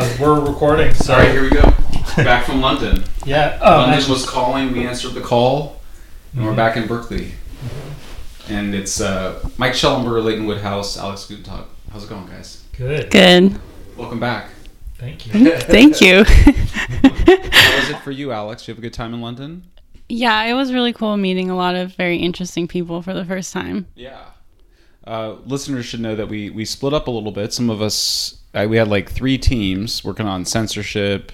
Uh, we're recording, so All right, here we go. Back from London. yeah. Oh, London actually, was calling. We answered the call, and we're Mhm. back in Berkeley. And it's uh, Mike Shellenberger, Leighton Woodhouse, Alex Gutentag. How's it going, guys? good. Good. Welcome back. Thank you. Thank you. How was it for you, Alex? Did you have a good time in London? yeah, it was really cool meeting a lot of very interesting people for the first time. Yeah. Uh, listeners should know that we we split up a little bit. Some of us uh, we had like three teams working on censorship,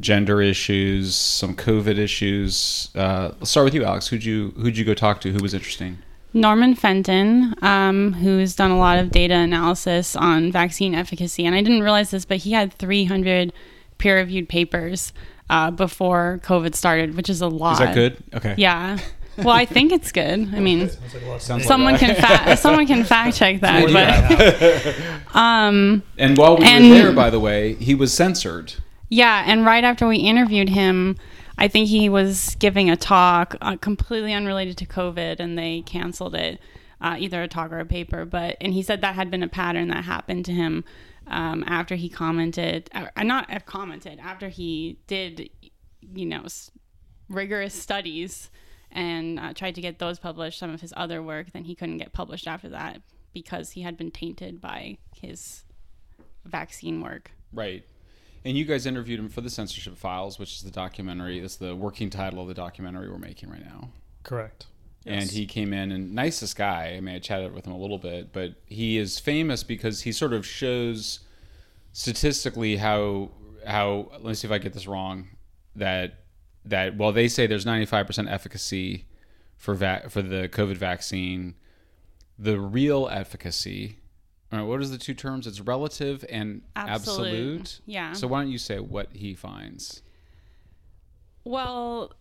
gender issues, some COVID issues. Uh, let's start with you, Alex. Who'd you who'd you go talk to? Who was interesting? Norman Fenton, um, who's done a lot of data analysis on vaccine efficacy, and I didn't realize this, but he had 300 peer-reviewed papers uh, before COVID started, which is a lot. Is that good? Okay. Yeah. Well, I think it's good. I mean, like a lot of Sounds things. someone can fa- someone can fact check that, What do you but um, And while we And- were there, by the way, he was censored. Yeah, and right after we interviewed him, I think he was giving a talk uh, completely unrelated to COVID, and they canceled it, uh, either a talk or a paper. But and he said that had been a pattern that happened to him um, after he commented, uh, not uh, commented after he did, you know, s- rigorous studies and uh, tried to get those published. Some of his other work, then he couldn't get published after that because he had been tainted by his vaccine work. Right. And you guys interviewed him for the Censorship Files, which is the documentary. It's the working title of the documentary we're making right now. Correct. And he came in and nicest guy. I mean, I chatted with him a little bit, but he is famous because he sort of shows statistically how how. Let me see if I get this wrong. That that while they say there's 95% efficacy for va- for the COVID vaccine, the real efficacy. All right, what is the two terms? It's relative and Absolute. absolute. Yeah. So why don't you say what he finds? Well,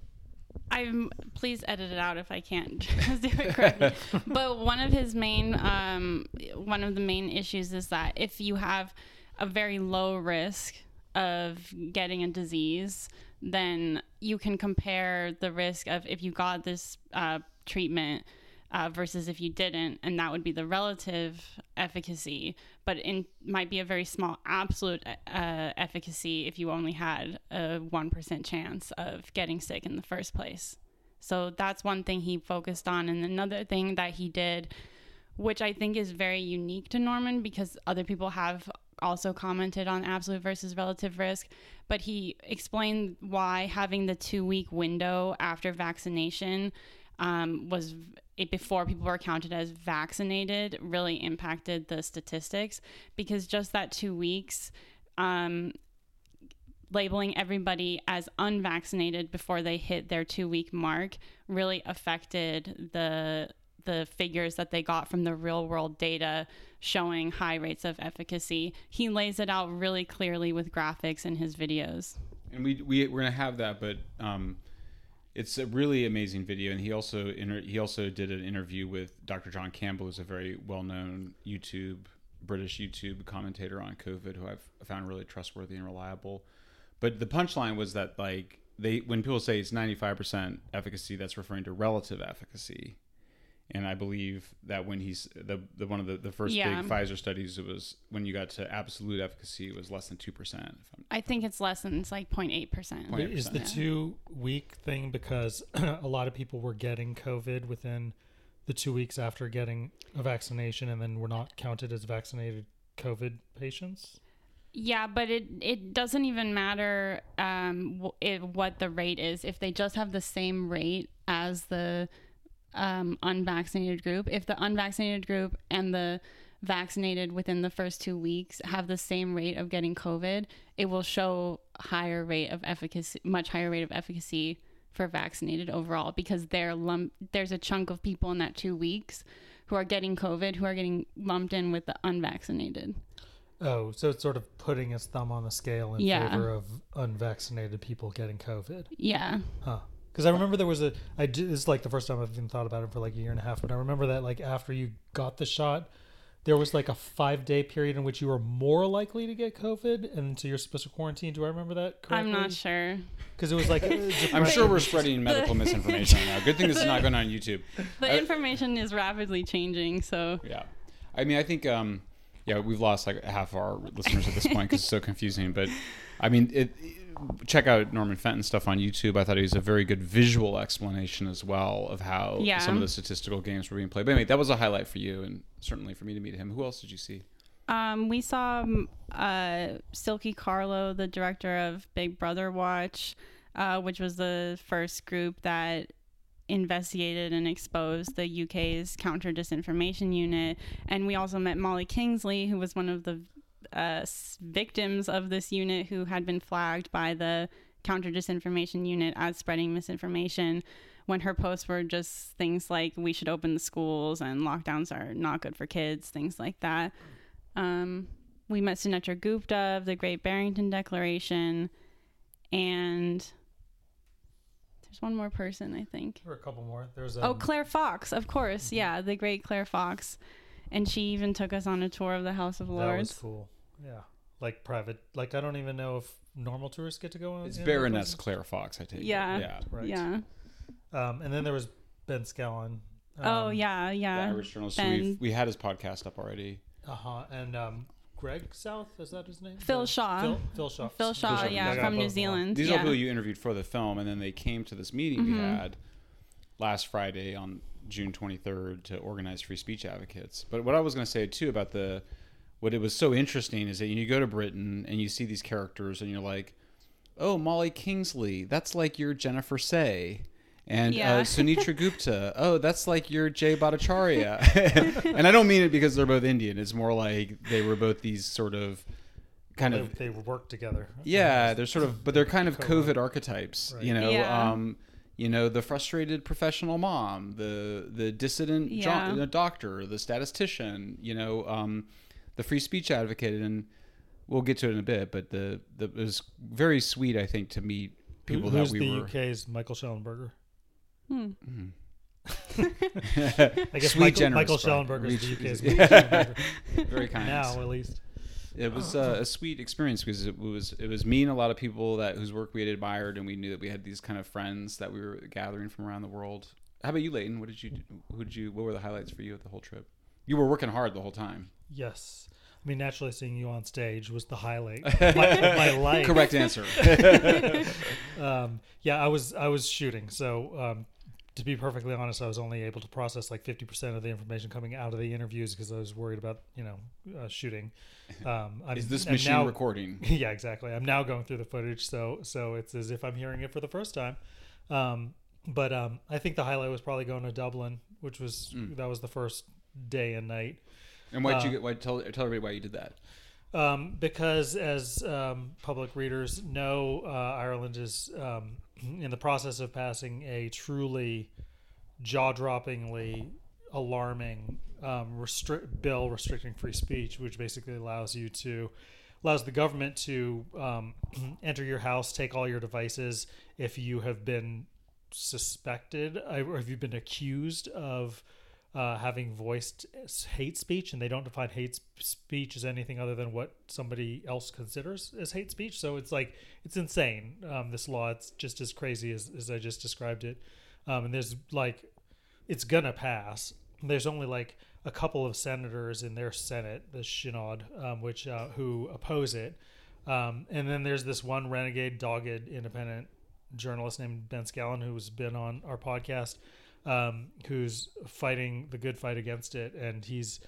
I'm please edit it out if I can't do it correctly. but one of his main um, one of the main issues is that if you have a very low risk of getting a disease, then you can compare the risk of if you got this uh, treatment uh, versus if you didn't, and that would be the relative efficacy. But it might be a very small absolute uh, efficacy if you only had a one percent chance of getting sick in the first place. So that's one thing he focused on, and another thing that he did, which I think is very unique to Norman because other people have also commented on absolute versus relative risk, but he explained why having the two week window after vaccination um, was it before people were counted as vaccinated really impacted the statistics because just that two weeks um, labeling everybody as unvaccinated before they hit their two week mark really affected the the figures that they got from the real world data showing high rates of efficacy. He lays it out really clearly with graphics in his videos. and we, we we're gonna have that, but um, it's a really amazing video. And he also inter- he also did an interview with Dr. John Campbell, who's a very well known YouTube British YouTube commentator on COVID, who I've found really trustworthy and reliable. But the punchline was that like they when people say it's ninety five percent efficacy, that's referring to relative efficacy. And I believe that when he's the, the one of the, the first Yeah. big Pfizer studies, it was when you got to absolute efficacy, it was less than two percent. I think it's less than it's like 0.8%. Point- Is the Yeah. two week thing because a lot of people were getting COVID within the two weeks after getting a vaccination and then were not counted as vaccinated COVID patients? Yeah, but it it doesn't even matter um, w- it, what the rate is. If they just have the same rate as the um, unvaccinated group, if the unvaccinated group and the vaccinated within the first two weeks have the same rate of getting COVID, it will show higher rate of efficacy, much higher rate of efficacy for vaccinated overall because they're lump, there's a chunk of people in that two weeks who are getting COVID who are getting lumped in with the unvaccinated. Oh, so it's sort of putting its thumb on the scale in Yeah. favor of unvaccinated people getting COVID. Yeah. Huh. Because I remember there was a, I did, this is like the first time I've even thought about it for like a year and a half, but I remember that like after you got the shot, there was like a five day period in which you were more likely to get COVID, and so you're supposed to quarantine. Do I remember that correctly? I'm not sure. Because it was like, I'm sure we're spreading medical misinformation right now. Good thing this is not going on YouTube. The I- information is rapidly changing, so Yeah, I mean, I think um, yeah, we've lost like half our listeners at this point because it's so confusing. But I mean, it. Check out Norman Fenton stuff on YouTube. I thought he was a very good visual explanation as well of how Yeah. some of the statistical games were being played. But anyway, that was a highlight for you, and certainly for me to meet him. Who else did you see? Um, we saw um, uh, Silkie Carlo, the director of Big Brother Watch, uh, which was the first group that investigated and exposed the UK's counter disinformation unit. And we also met Molly Kingsley, who was one of the uh, victims of this unit who had been flagged by the counter disinformation unit as spreading misinformation when her posts were just things like we should open the schools and lockdowns are not good for kids, things like that. Um, we met Sunetra Gupta of the Great Barrington Declaration, and there's one more person, I think. Or a couple more. There's Oh, um, Claire Fox, of course. Yeah, the great Claire Fox. And she even took us on a tour of the House of Lords. that was cool. Yeah, like private. Like I don't even know if normal tourists get to go on. It's in Baroness those Claire Fox, I take. it. Yeah. yeah. Right. Yeah. Um, and then there was Ben Scallan. oh, um, yeah, The yeah. Irish journalist. Ben- We've, we had his podcast up already. Uh huh. And um, Greg South is that his name? Phil The- Shaw. Phil, Phil Shaw. Phil Shaw, Shaw, yeah, from New. Zealand. These are yeah. people you interviewed for the film, and then they came to this meeting we Mhm. had last Friday on June 23rd to organize free speech advocates. But what I was going to say too about the what it was so interesting is that you go to Britain and you see these characters, and you're like, "Oh, Molly Kingsley, that's like your Jennifer Sey." And Yeah. uh, Sunetra Gupta, oh, that's like your Jay Bhattacharya. and I don't mean it because they're both Indian. It's more like they were both these sort of kind They, of they work together. yeah, they're sort of, but they're kind of Co-wrote. COVID archetypes. Right. You know, Yeah. um, you know, the frustrated professional mom, the the dissident jo- the doctor, the statistician. You know, um, the free speech advocate, and we'll get to it in a bit. But the the it was very sweet, I think, to meet Who- people who's that we the were. UK's Michael Shellenberger? Hmm. I guess Sweet, Michael, Michael Shellenberger is the UK's Yeah. Michael Shellenberger. very kind. now, at least. It was uh, a sweet experience because it was it was me and a lot of people that whose work we had admired, and we knew that we had these kind of friends that we were gathering from around the world. How about you, Leighton? What did you? Who did you? What were the highlights for you of the whole trip? You were working hard the whole time. Yes. I mean, naturally, seeing you on stage was the highlight of my, my life. Correct answer. um, yeah, I was I was shooting. So um, to be perfectly honest, I was only able to process like fifty percent of the information coming out of the interviews because I was worried about you know uh, shooting. Um, I'm, Is this I'm machine now- recording? yeah, exactly. I'm now going through the footage, so so it's as if I'm hearing it for the first time. Um, but um, I think the highlight was probably going to Dublin, which was Mm. that was the first day and night. And why did Uh, you get? Why tell tell everybody why you did that? Um, because, as um, public readers know, uh, Ireland is um, in the process of passing a truly jaw-droppingly alarming um, restrict bill restricting free speech, which basically allows you to allows the government to um, enter your house, take all your devices if you have been suspected uh, or if you've been accused of uh, having voiced hate speech, and they don't define hate speech as anything other than what somebody else considers as hate speech. So it's like it's insane. Um, this law, it's just as crazy as, as I just described it. Um, and there's like, it's gonna pass. There's only like a couple of senators in their Senate, the Seanad, um, which uh, who oppose it. Um, and then there's this one renegade, dogged, independent journalist named Ben Scallan, who's been on our podcast, um, who's fighting the good fight against it. And he's,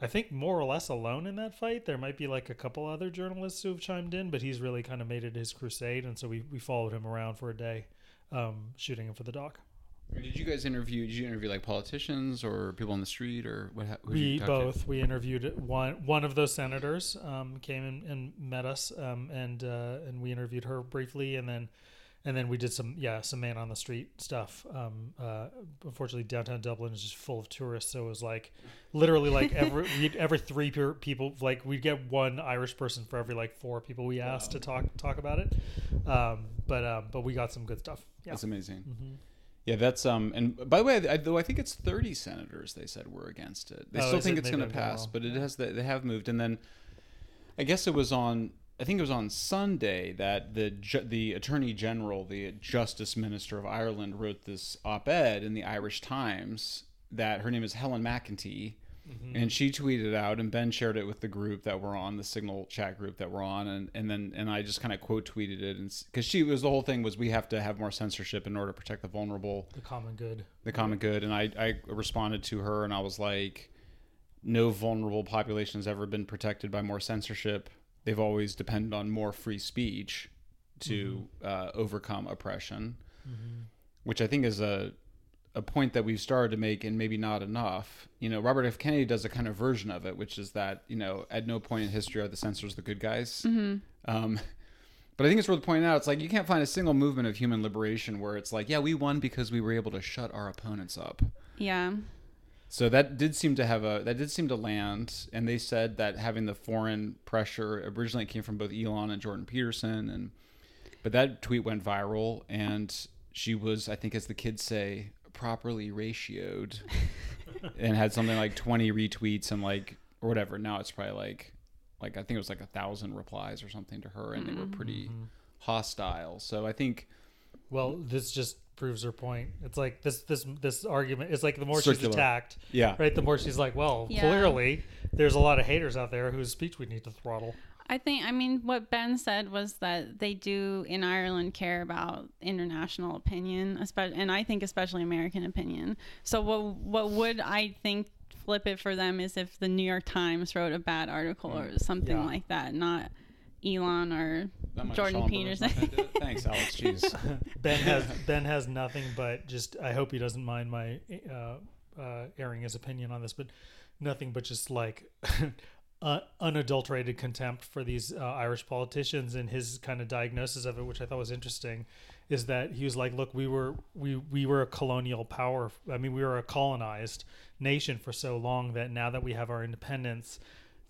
I think, more or less alone in that fight. There might be like a couple other journalists who've chimed in, but he's really kind of made it his crusade. And so we, we followed him around for a day, um, shooting him for the doc. Did you guys interview? Did you interview like politicians or people on the street or what? who We talk to? both we interviewed one one of those senators um, came and, and met us um, and uh, and we interviewed her briefly and then and then we did some yeah some man on the street stuff. Um, uh, unfortunately, downtown Dublin is just full of tourists, so it was like literally like every we'd, every three people like we'd get one Irish person for every like four people we asked to talk talk about it. Um, but um, but we got some good stuff. Yeah. That's amazing. Mhm. Yeah, that's um. And by the way, I, though I think it's thirty senators they said were against it. They Oh, still think it? it's going to pass, but it has. They have moved, and then I guess it was on. I think it was on Sunday that the the Attorney General, the Justice Minister of Ireland, wrote this op-ed in the Irish Times that her name is Helen McEntee, mm-hmm. and she tweeted out, and Ben shared it with the group that we're on, the Signal chat group that we're on, and and then and I just kind of quote tweeted it, and because she was the whole thing was we have to have more censorship in order to protect the vulnerable, The common good. the common good, and I I responded to her, and I was like, no vulnerable population has ever been protected by more censorship. They've always depended on more free speech to uh, overcome oppression, which I think is a a point that we've started to make and maybe not enough. You know, Robert F. Kennedy does a kind of version of it, which is that you know, at no point in history are the censors the good guys. Um, but I think it's worth pointing out. It's like you can't find a single movement of human liberation where it's like, yeah, we won because we were able to shut our opponents up. Yeah. So that did seem to have a that did seem to land, and they said that having the foreign pressure originally came from both Elon and Jordan Peterson, and but that tweet went viral, and she was, I think, as the kids say, properly ratioed, and had something like twenty retweets and like or whatever. Now it's probably like like I think it was like a thousand replies or something to her, and they were mm-hmm. pretty hostile. So I think Well, this just proves her point. It's like this this this argument. It's like the more she's attacked, yeah, right? The more she's like, well, Yeah. clearly there's a lot of haters out there whose speech we need to throttle. I think, I mean, what Ben said was that they do in Ireland care about international opinion, especially, and I think especially American opinion. So, what what would I think flip it for them is if the New York Times wrote a bad article or mm. something Yeah. like that, not Elon or Jordan Sean Burner's not Peterson. gonna do it. Thanks, Alex. Jeez. Ben has Ben has nothing but just. I hope he doesn't mind my uh, uh, airing his opinion on this, but nothing but just like uh, unadulterated contempt for these uh, Irish politicians and his kind of diagnosis of it, which I thought was interesting, is that he was like, "Look, we were we we were a colonial power. I mean, we were a colonized nation for so long that now that we have our independence."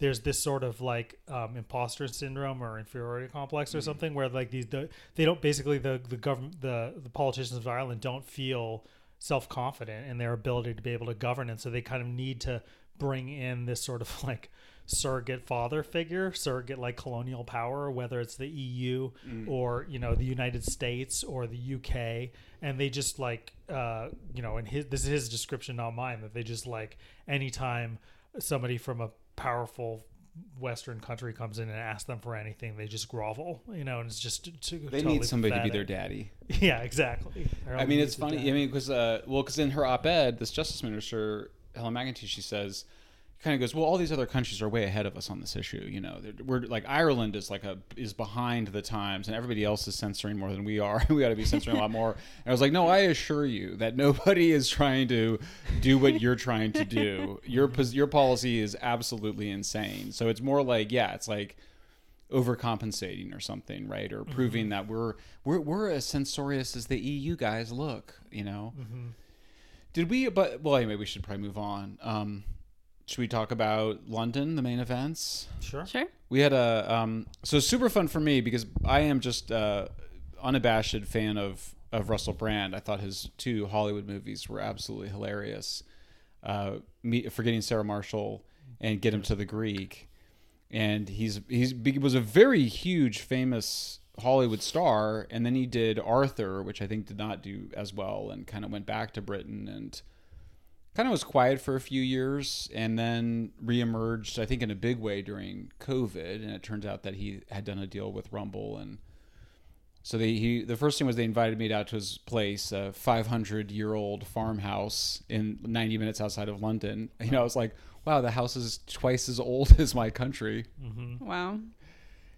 There's this sort of like um, imposter syndrome or inferiority complex or something where like these the, they don't basically the the government the the politicians of Ireland don't feel self confident in their ability to be able to govern. And so they kind of need to bring in this sort of like surrogate father figure surrogate like colonial power whether it's the EU or you know the United States or the UK and they just like uh you know and his this is his description not mine that they just like anytime somebody from a powerful Western country comes in and asks them for anything, they just grovel, you know, and it's just to, They totally need somebody to be their daddy. Yeah, exactly. I mean, it's funny. I mean, because uh, well, because in her op-ed, this Justice Minister Helen McEntee, she says, kind of goes, well, all these other countries are way ahead of us on this issue. You know, we're like Ireland is like a is behind the times, and everybody else is censoring more than we are. we got to be censoring a lot more. And I was like, no, I assure you that nobody is trying to do what you're trying to do. Your your policy is absolutely insane. So it's more like, yeah, it's like overcompensating or something, right? Or proving that we're we're we're as censorious as the EU guys look, you know. Did we? But well, anyway, we should probably move on. Um, should we talk about London, the main events? sure. Sure. We had a um, so super fun for me because I am just uh, unabashed fan of of Russell Brand. I thought his two Hollywood movies were absolutely hilarious. Uh, me, forgetting Sarah Marshall and Get Him to the Greek, and he's he's he was a very huge famous Hollywood star, and then he did Arthur, which I think did not do as well, and kind of went back to Britain and kind of was quiet for a few years and then reemerged, I think, in a big way during COVID. And it turns out that he had done a deal with Rumble. And so they, he, the first thing was they invited me out to his place, a 500 year old farmhouse in 90 minutes outside of London. You know, I was like, wow, the house is twice as old as my country. Wow.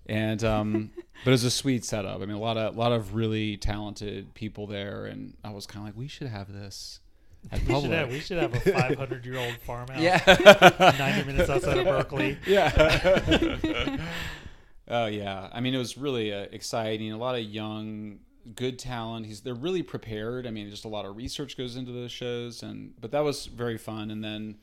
And, um, but it was a sweet setup. I mean, a lot of, a lot of really talented people there. And I was kind of like, we should have this. At We should, have, we should have a 500 year old farmhouse Yeah. 90 minutes outside of Berkeley. Yeah. oh yeah. I mean, it was really uh, exciting. A lot of young, good talent. He's they're really prepared. I mean, just a lot of research goes into those shows, and but that was very fun. And then,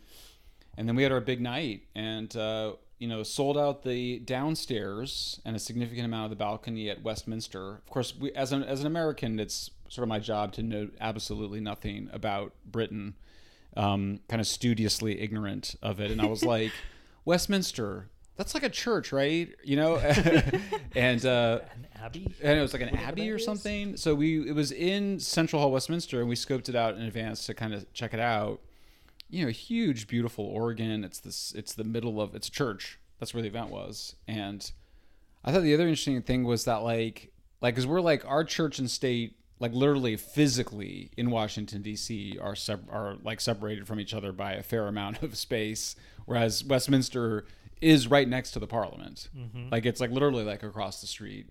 and then we had our big night, and uh, you know, sold out the downstairs and a significant amount of the balcony at Westminster. Of course, we, as an as an American, it's sort of my job to know absolutely nothing about Britain um, kind of studiously ignorant of it. And I was like, Westminster, that's like a church, right? You know? and, uh, An abbey? and it was like an Whatever abbey or is. something. So we, it was in Central Hall, Westminster, and we scoped it out in advance to kind of check it out. you know, huge, beautiful organ. It's this. It's the middle of. It's a church. That's where the event was. And I thought the other interesting thing was that like, like, cause we're like our church and state, like literally physically in Washington D.C. are sep- are like separated from each other by a fair amount of space, whereas Westminster is right next to the Parliament. Like it's like literally like across the street.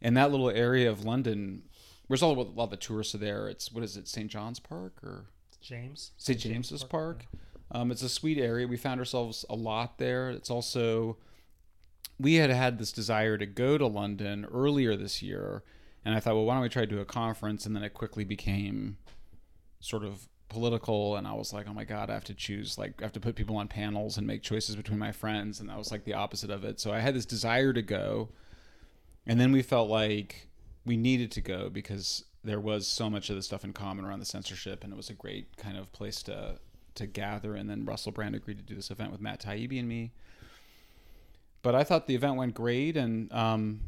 And that little area of London, where's all a lot of the tourists are there. It's what is it, St. John's Park or James. St. James's Park. Um, it's a sweet area. We found ourselves a lot there. It's also we had had this desire to go to London earlier this year, and I thought, well, why don't we try to do a conference? And then it quickly became sort of political, and I was like, oh my god, I have to choose. Like, I have to put people on panels and make choices between my friends, and that was like the opposite of it. So I had this desire to go, and then we felt like we needed to go because there was so much of the stuff in common around the censorship, and it was a great kind of place to to gather. And then Russell Brand agreed to do this event with Matt Taibbi and me. But I thought the event went great, and um,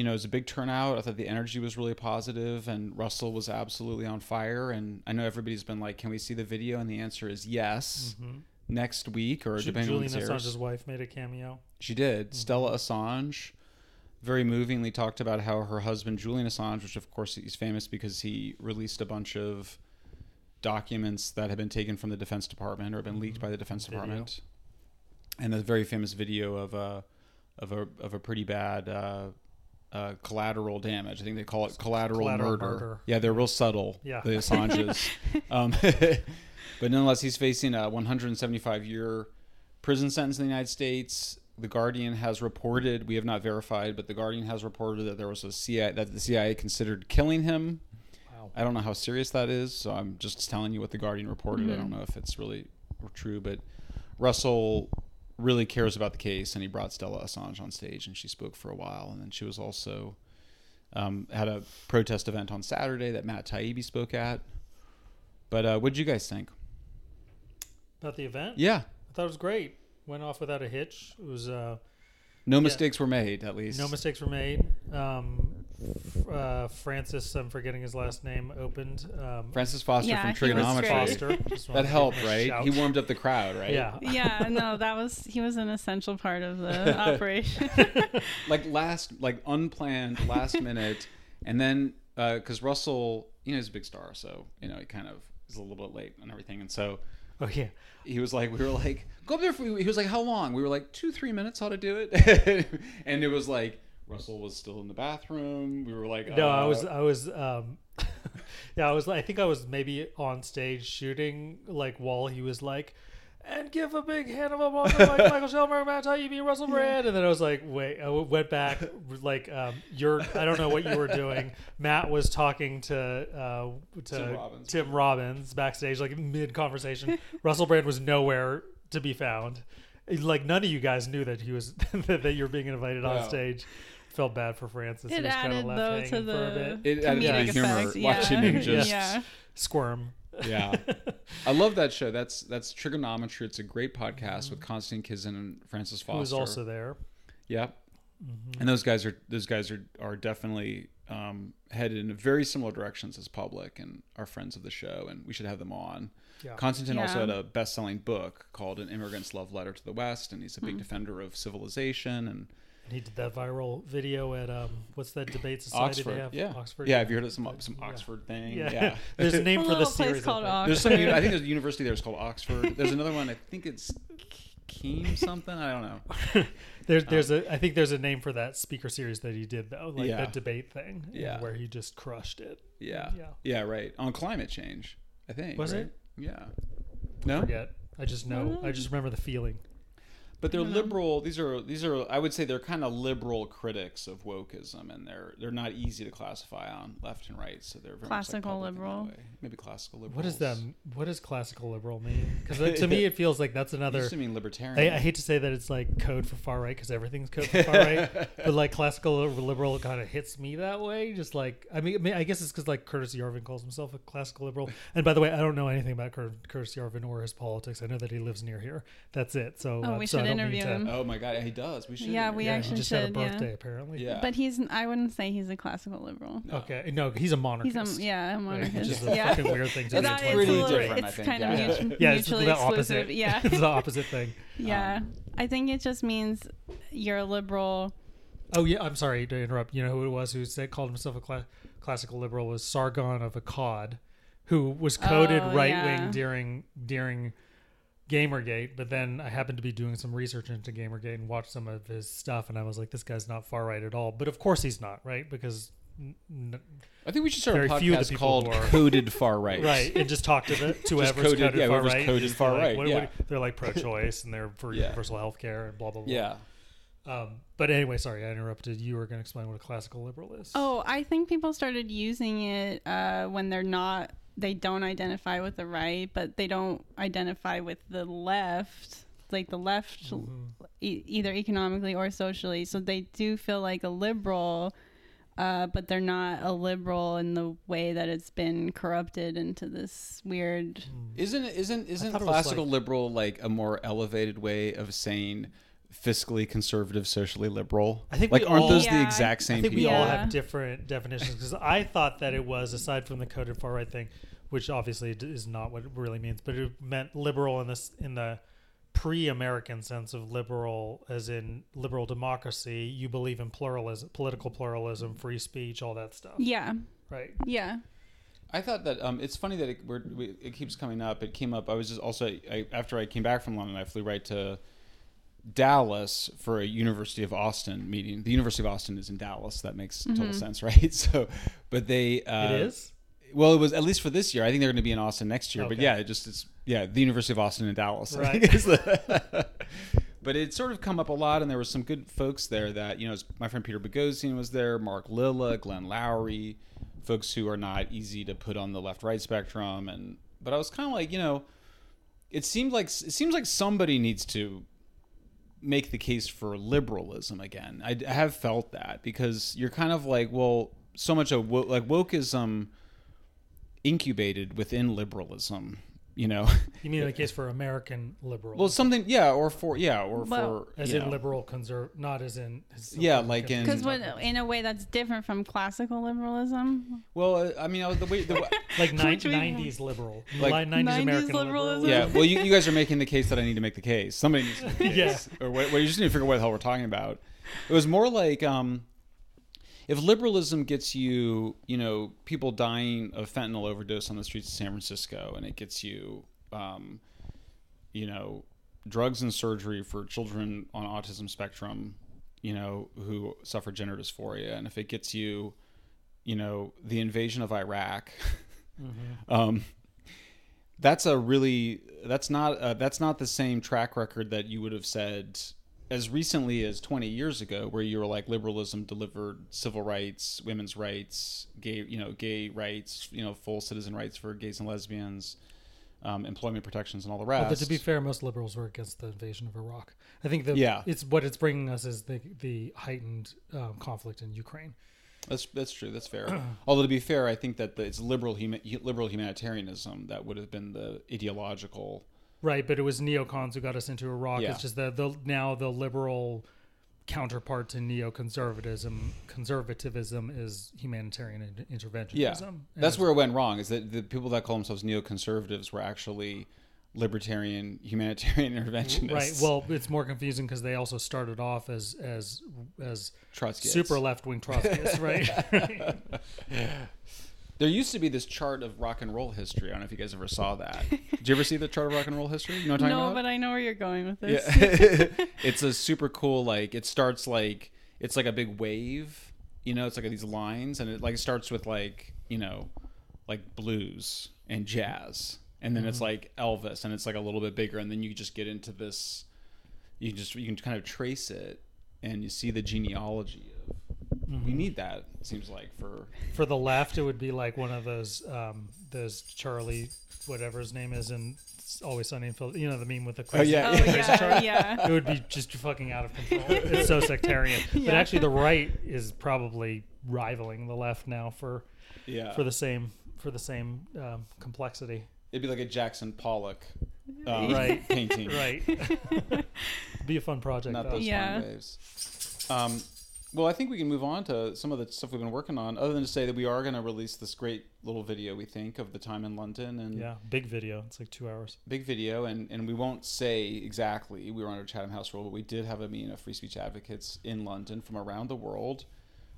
you know, it was a big turnout. I thought the energy was really positive, and Russell was absolutely on fire. And I know everybody's been like, "Can we see the video?" And the answer is yes. Next week, or Ju- depending on Julian airs. Assange's wife made a cameo. She did. Mm-hmm. Stella Assange very movingly talked about how her husband Julian Assange, which of course he's famous because he released a bunch of documents that had been taken from the Defense Department or been leaked by the Defense Video. Department, and a very famous video of a of a of a pretty bad. Uh, uh, collateral damage. I think they call it collateral, Collateral murder. murder. Yeah, they're real subtle. Yeah. the Assanges. um, but nonetheless, he's facing a 175 year prison sentence in the United States. The Guardian has reported, we have not verified, but the Guardian has reported that there was a CIA that the CIA considered killing him. Wow. I don't know how serious that is, so I'm just telling you what the Guardian reported. I don't know if it's really true, but Russell really cares about the case, and he brought Stella Assange on stage, and she spoke for a while, and then she was also um, had a protest event on Saturday that Matt Taibbi spoke at. But uh, what did you guys think? About the event? Yeah, I thought it was great. Went off without a hitch. It was uh, no mistakes were made, at least. no mistakes were made. Um, uh, Francis, I'm forgetting his last name, opened. Um, Francis Foster Yeah, from Triggernometry. Foster. That helped, give him a right? shout. He warmed up the crowd, right? Yeah. yeah, no, that was he was an essential part of the operation. like last, like unplanned, last minute, and then because Russell, you know, he's a big star, so you know he kind of is a little bit late and everything, and so Oh yeah. he was like, we were like, go up there. For, he was like, how long? We were like, two, three minutes. How to do it? and it was like Russell was still in the bathroom. We were like, No, uh, I was I was um yeah, I was I think I was maybe on stage shooting like while he was like and give a big hand of applause to Mike, Michael Shelmer, Matt Taibbi, Russell Brand, and then I was like, wait, I went back, like, um, you're, I don't know what you were doing. Matt was talking to, uh, to Tim Robbins. Tim Robbins backstage, like mid conversation. Russell Brand was nowhere to be found. Like none of you guys knew that he was that, that you were being invited on stage. Felt bad for Francis. he it was kind added of left though hanging to for a bit. the It added to the humor effect. watching him just- yeah. Squirm. yeah. I love that show. That's that's Triggernometry. It's a great podcast with Konstantin Kisin and Francis Foster. Who was also there. Yep. Mm-hmm. And those guys are those guys are are definitely um, headed in very similar directions as Public and are friends of the show, and we should have them on. Yeah. Constantine also had a best-selling book called "An Immigrant's Love Letter to the West," and he's a big Hmm. defender of civilization and And he did that viral video at um, what's that debate society Oxford. they have? Yeah, Oxford. Yeah, have you heard of some some Yeah. Oxford thing? Yeah. Yeah. There's a name A for the little place series. Called. Oxford. There's some. I think there's a university there. It's called Oxford. There's another one. I think it's Keene something. I don't know. There's there's a I think there's a name for that speaker series that he did though, like Yeah. that debate thing. Yeah. Where he just crushed it. Yeah. Yeah. Yeah. Right. On climate change. I think. Was right? it? Yeah. No. Forget. I just know. I just remember the feeling. But they're liberal. These are these are. I would say they're kind of liberal critics of wokeism, and they're they're not easy to classify on left and right. So they're very much like Classical public in that liberal. Maybe classical liberal. What does that? What does classical liberal mean? Because to me, it feels like that's another. Used to mean libertarian. I, I hate to say that it's like code for far right because everything's code for far right, but like classical liberal kind of hits me that way. Just like I mean, I, mean, I guess it's because like Curtis Yarvin calls himself a classical liberal. And by the way, I don't know anything about Curtis Yarvin or his politics. I know that he lives near here. That's it. So Oh, uh, we should don't mean interview to- him. Oh my god, he does. We should. Yeah, we yeah, actually he just should. had a birthday yeah. apparently. Yeah. But he's. I wouldn't say he's a classical liberal. No. Okay. No, he's a He's monarchist. a yeah, a monarchist. Which is a yeah. fucking weird thing to It's do. That in pretty little- different, I It's think, kind yeah. of mutually, Yeah, it's mutually the exclusive. opposite. Yeah. it's the opposite thing. yeah. Um, I think it just means you're a liberal. Oh yeah, I'm sorry to interrupt. You know who it was who said called himself a cla- classical liberal was Sargon of Akkad, who was coded Oh, right yeah. wing during during Gamergate. But then I happened to be doing some research into Gamergate and watched some of his stuff, and I was like, this guy's not far right at all. But of course he's not, right? Because n- n- I think we should start a Very few of the podcast people called who are- "Coded Far Right." right, and just talk to the to whoever's coded- coded, yeah, far whoever's right. coded just be far like, right, what- yeah. what- they're like pro-choice and they're for Yeah. universal health care and blah blah blah. Yeah. Um, but anyway, sorry, I interrupted. You were going to explain what a classical liberal is. Oh, I think people started using it uh, when they're not. They don't identify with the right, but they don't identify with the left. Like the left, Mm-hmm. e- either economically or socially. So they do feel like a liberal, uh, but they're not a liberal in the way that it's been corrupted into this weird. Isn't isn't isn't thought it was classical like- liberal like a more elevated way of saying fiscally conservative, socially liberal? I think like we aren't all- those the exact same I think we all Yeah. have different definitions because I thought that it was aside from the coded far right thing, which obviously is not what it really means, but it meant liberal in this in the pre-American sense of liberal, as in liberal democracy. You believe in pluralism, political pluralism, free speech, all that stuff, Yeah, right? yeah. I thought that um, it's funny that it, we're, we, it keeps coming up. It came up. I was just also I, after I came back from London, I flew right to Dallas for a University of Austin meeting. The University of Austin is in Dallas. That makes total sense, right? So, but they uh, it is. Well, it was at least for this year. I think they're going to be in Austin next year. But yeah, it just it's yeah, the University of Austin in Dallas. Right. the- but it sort of come up a lot, and there were some good folks there. That you know, my friend Peter Boghossian was there, Mark Lilla, Glenn Loury, folks who are not easy to put on the left-right spectrum. And but I was kind of like, you know, it seemed like it seems like somebody needs to make the case for liberalism again. I, I have felt that because you're kind of like, well, so much of like wokeism incubated within liberalism, you know. You mean the case for American liberal? well, something, yeah, or for yeah, or Well- for as in know. liberal conserv, not as in as Yeah, like in- Because conservative. in a way that's different from classical liberalism. Well, uh, I mean, I the way the way- like ni- 90s liberal, Like- like 90s, 90s American liberalism? yeah. Well, you, you guys are making the case that I need to make the case. Somebody needs to make the Yeah. case. Or what, well, you just need to figure out what the hell we're talking about. It was more like um, if liberalism gets you, you know, people dying of fentanyl overdose on the streets of San Francisco, and it gets you, um, you know, drugs and surgery for children on autism spectrum, you know, who suffer gender dysphoria, and if it gets you, you know, the invasion of Iraq, um, that's a really that's not uh, that's not the same track record that you would have said as recently as 20 years ago where you were like liberalism delivered civil rights women's rights gay you know gay rights you know full citizen rights for gays and lesbians um, employment protections and all the rest Although to be fair, most liberals were against the invasion of Iraq. I think that Yeah. it's what it's bringing us is the the heightened um, conflict in Ukraine. That's that's true. That's fair. Although to be fair, I think that the, it's liberal huma- liberal humanitarianism that would have been the ideological. Right, but it was neocons who got us into Iraq. Yeah. It's just that the now the liberal counterpart to neoconservatism conservatism is humanitarian in- interventionism. Yeah, that's where it went wrong. Is that the people that call themselves neoconservatives were actually libertarian humanitarian interventionists. Right. Well, it's more confusing because they also started off as as as Trotskyists. super left wing Trotskyists, right? There used to be this chart of rock and roll history. I don't know if you guys ever saw that. Did you ever see the chart of rock and roll history? You know what I'm talking No, about? but I know where you're going with this. Yeah. it's a super cool like it starts like it's like a big wave, you know, it's like these lines and it like starts with like, you know, like blues and jazz. And then it's mm-hmm. like Elvis and it's like a little bit bigger and then you just get into this you can just you can kind of trace it and you see the genealogy of we need that it seems like for For the left, it would be like one of those um, those Charlie, whatever his name is, and Always Sunny in Philadelphia. You know the meme with the crazy, yeah, Oh the crazy yeah, yeah. It would be just fucking out of control. It's so sectarian. But actually, the right is probably rivaling the left now for yeah for the same for the same um, complexity. it'd be like a Jackson Pollock um, Right. painting Right. Be a fun project. not though. those Yeah. fine waves. Um, well, I think we can move on to some of the stuff we've been working on. Other than to say that we are going to release this great little video, we think, of the time in London and Yeah, big video. It's like two hours. big video, and, and we won't say exactly we were under Chatham House rule, but we did have a meeting of free speech advocates in London from around the world.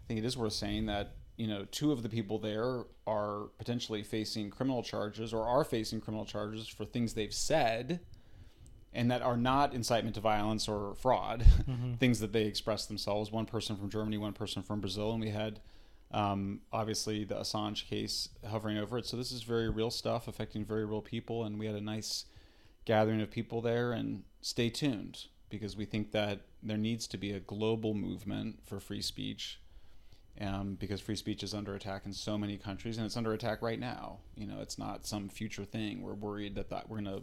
I think it is worth saying that you know two of the people there are potentially facing criminal charges or are facing criminal charges for things they've said, and that are not incitement to violence or fraud, things that they express themselves. One person from Germany, one person from Brazil, and we had. Um, obviously, the Assange case hovering over it. So, this is very real stuff affecting very real people. And we had a nice gathering of people there and stay tuned because we think that there needs to be a global movement for free speech um, because free speech is under attack in so many countries and it's under attack right now you know it's not some future thing we're worried that, that we're going to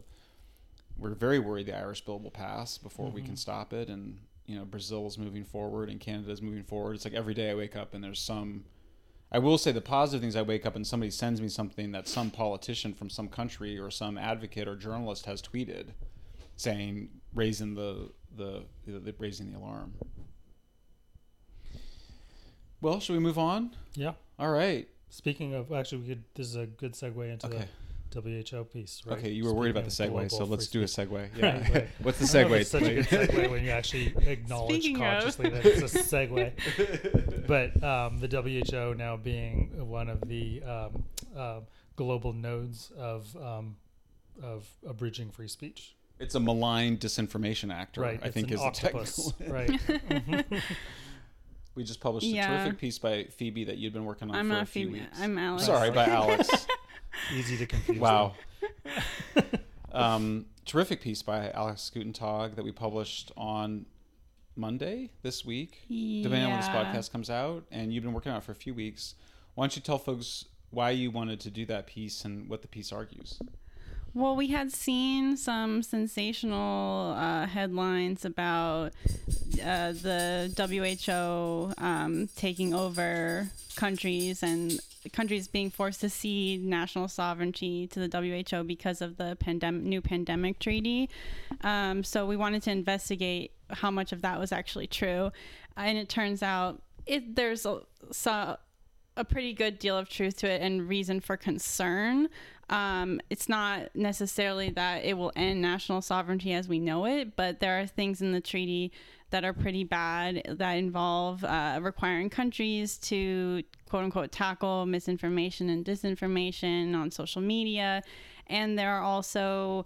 we're very worried the irish bill will pass before we can mm-hmm. stop it and you know brazil is moving forward and canada is moving forward it's like every day i wake up and there's some I will say the positive things I wake up and somebody sends me something that some politician from some country or some advocate or journalist has tweeted saying raising the the, the raising the alarm. Well, should we move on? Yeah. All right. Speaking of, actually, we could. This is a good segue into Okay. the WHO piece. Right? Okay, you were worried about the Speaking segue, so let's do a speech. segue. Yeah. Right, right. What's the I segue? if It's such a good segue when you actually acknowledge Speaking of. consciously that it's a segue. but um, the WHO now being one of the um, um global nodes of um, of abridging free speech. It's a malign disinformation actor. Right. I it's think an is the octopus. technical. right. We just published a Yeah. terrific piece by Phoebe that you'd been working on I'm for a few Phoebe. weeks. I'm Alex. Sorry, by Alex. Easy to confuse. Wow. um, terrific piece by Alex Gutentag that we published on Monday this week, depending on when this podcast comes out. And you've been working on it for a few weeks. Why don't you tell folks why you wanted to do that piece and what the piece argues? Well, we had seen some sensational uh, headlines about uh, the WHO um, taking over countries and countries being forced to cede national sovereignty to the WHO because of the pandemic, new pandemic treaty. Um, so we wanted to investigate how much of that was actually true, and it turns out it there's a, so, a pretty good deal of truth to it and reason for concern. Um, it's not necessarily that it will end national sovereignty as we know it, but there are things in the treaty that are pretty bad that involve uh, requiring countries to quote unquote tackle misinformation and disinformation on social media. And there are also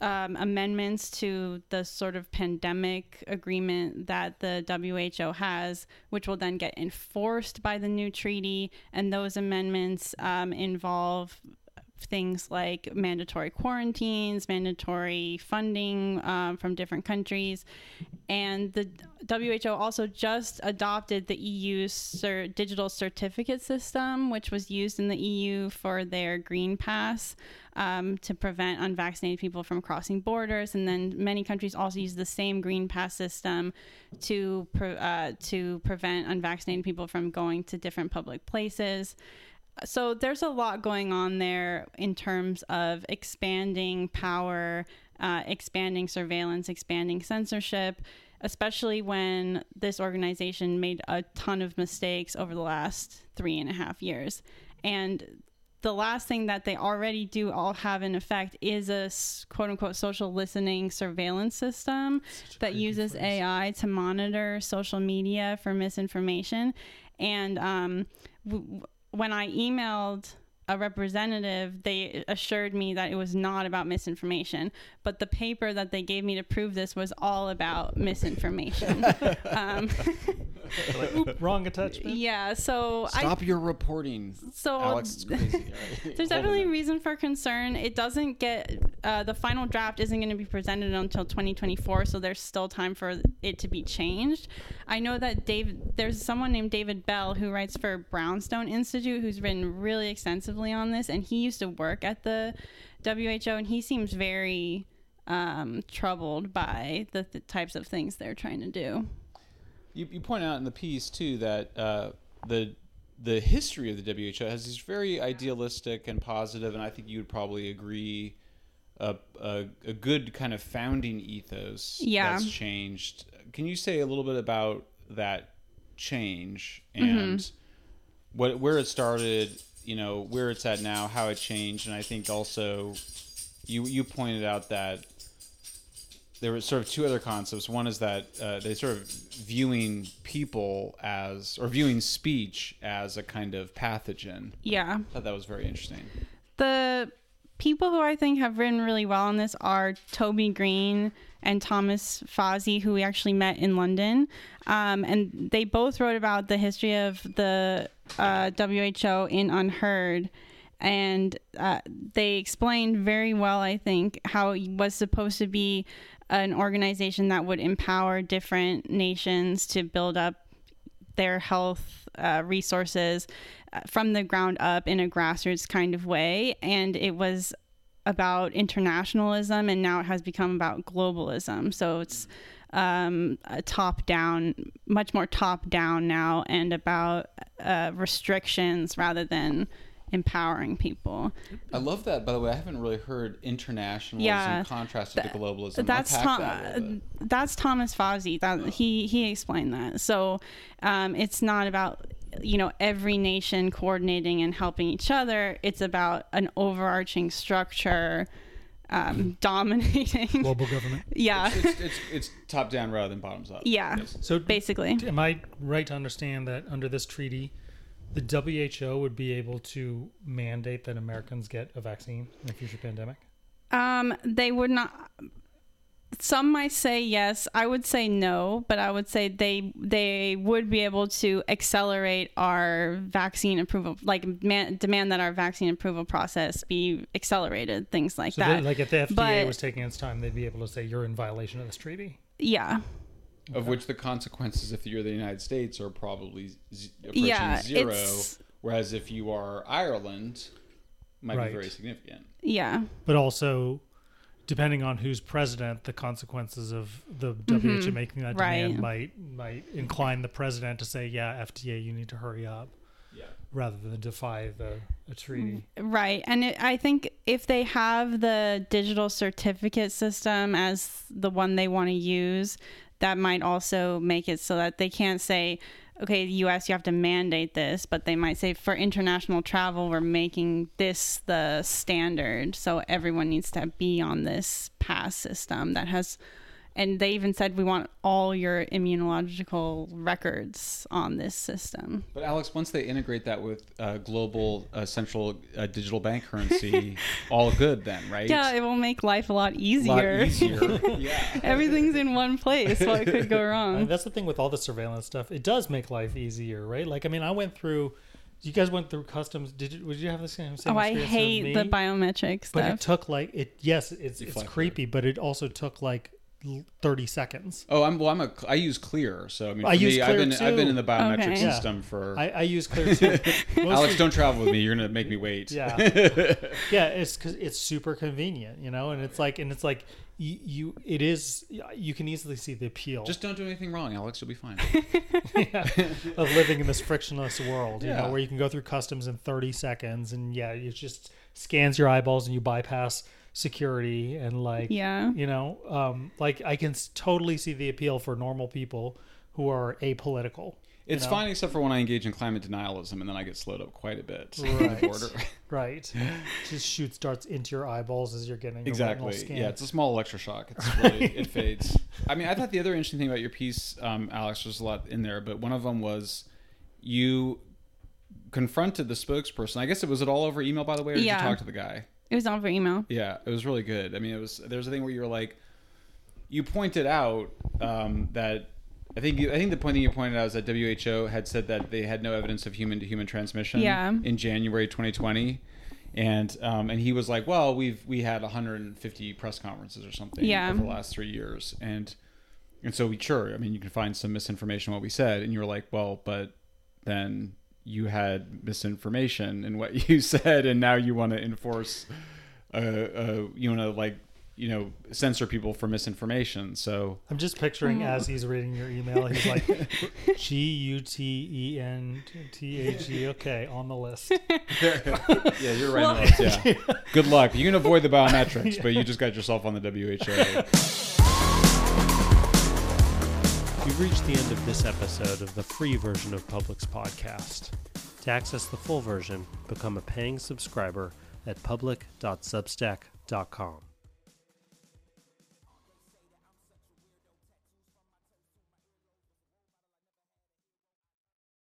um, amendments to the sort of pandemic agreement that the WHO has, which will then get enforced by the new treaty. And those amendments um, involve things like mandatory quarantines, mandatory funding um, from different countries. And the WHO also just adopted the EU cer- digital certificate system, which was used in the EU for their Green Pass um, to prevent unvaccinated people from crossing borders. And then many countries also use the same Green Pass system to pre- uh, to prevent unvaccinated people from going to different public places so there's a lot going on there in terms of expanding power, uh, expanding surveillance, expanding censorship, especially when this organization made a ton of mistakes over the last three and a half years. And the last thing that they already do all have in effect is a quote unquote social listening surveillance system that uses phrase. AI to monitor social media for misinformation. And um, w- when I emailed a representative, they assured me that it was not about misinformation, but the paper that they gave me to prove this was all about misinformation. um, oop, wrong attachment. yeah, so I Stop your reporting, so Alex. It's crazy. There's definitely on. reason for concern. It doesn't get uh, the final draft isn't going to be presented until 2024, so there's still time for it to be changed. I know that Dave, there's someone named David Bell who writes for Brownstone Institute who's written really extensively on this, and he used to work at the WHO, and he seems very um, troubled by the, the types of things they're trying to do. You, you point out in the piece too that uh, the the history of the WHO has these very idealistic and positive, and I think you would probably agree, a, a, a good kind of founding ethos Yeah. that's changed. Can you say a little bit about that change Mm-hmm. and what where it started? You know where it's at now, how it changed, and I think also you you pointed out that there were sort of two other concepts. One is that uh, they sort of viewing people as or viewing speech as a kind of pathogen. Yeah. I thought that was very interesting. The people who I think have written really well on this are Toby Green and Thomas Fazi, who we actually met in London. Um, and they both wrote about the history of the uh, WHO in UnHerd. And uh, they explained very well, I think, how it was supposed to be an organization that would empower different nations to build up their health uh, resources uh, from the ground up in a grassroots kind of way. And it was about internationalism, and now it has become about globalism. So it's um, a top down, much more top down now, and about uh, restrictions rather than empowering people. I love that. By the way, I haven't really heard internationalism Yeah. contrasted to globalism. that's Unpack Tom, that a little bit. that's Thomas Fazi. That he he explained that. So um, it's not about you know every nation coordinating and helping each other. It's about an overarching structure um, dominating. global government. yeah, It's, it's, it's top down rather than bottoms up. yeah, Yes. So basically. Am I right to understand that under this treaty, the WHO would be able to mandate that Americans get a vaccine in a future pandemic? Um, they would not. Some might say yes. I would say no, but I would say they they would be able to accelerate our vaccine approval, like man, demand that our vaccine approval process be accelerated, things like So, that. they, like, if the FDA But- was taking its time, they'd be able to say you're in violation of this treaty. yeah, Of which the consequences, if you're the United States, are probably z- approaching Yeah, zero. Whereas if you are Ireland, might Right. be very significant. yeah, But also, depending on who's president, the consequences of the WHO making that Mm-hmm. Right. demand might might incline the president to say, "Yeah, FDA, you need to hurry up," Yeah. rather than defy the a treaty. right. And it, I think if they have the digital certificate system as the one they want to use, that might also make it so that they can't say, okay, the US, you have to mandate this, but they might say for international travel, we're making this the standard. So everyone needs to be on this pass system that has, and they even said we want all your immunological records on this system. But Alex, once they integrate that with uh, global uh, central uh, digital bank currency, all good then, right? Yeah, it will make life a lot a lot easier. easier. yeah. Everything's in one place. What could go wrong? that's the thing with all the surveillance stuff. It does make life easier, right? Like, I mean, I went through. You guys went through customs. Did you? Would you have the same? same Oh, I hate the biometric But it took like it. Yes, it's it's Deflector. creepy, but it also took like l- thirty seconds. Oh, I'm well. I'm a. I use Clear, so I mean, I for use me, I've Clear been I've been in the biometric Okay. Yeah. system for. I, I use Clear too. Alex, don't travel with me. You're gonna make me wait. Yeah. yeah, it's because it's super convenient, you know, and it's like, and it's like you, you, it is. You can easily see the appeal Just don't do anything wrong, Alex. You'll be fine. yeah, of living in this frictionless world, you Yeah. know, where you can go through customs in thirty seconds, and yeah, it just scans your eyeballs and you bypass security and like, yeah. you know, um, like I can totally see the appeal for normal people who are apolitical. you It's know? fine except for when I engage in climate denialism, and then I get slowed up quite a bit. Right. Right, just shoots darts into your eyeballs as you're getting exactly. scan. Yeah, it's a small electroshock. It's really, it fades. I mean, I thought the other interesting thing about your piece, um, Alex, there's a lot in there, but one of them was you confronted the spokesperson. I guess it was it all over email, by the way, or did Yeah. you talk to the guy? It was over email. Yeah, it was really good. I mean, it was there's a thing where you were like, you pointed out um, that I think you, I think the point that you pointed out is that WHO had said that they had no evidence of human to human transmission Yeah. in January 2020. And um, and he was like, well, we've we had 150 press conferences or something Yeah. over the last three years, and and so we sure, I mean, you can find some misinformation what we said, and you were like, well, but then you had misinformation in what you said, and now you want to enforce, uh, uh, you want to like you know censor people for misinformation. So I'm just picturing as he's reading your email, he's like G U T E N T A G. Okay, on the list. yeah, you're right. on the list, yeah. Good luck. You can avoid the biometrics, but you just got yourself on the WHO. You've reached the end of this episode of the free version of Public's podcast. To access the full version, become a paying subscriber at public.substack.com.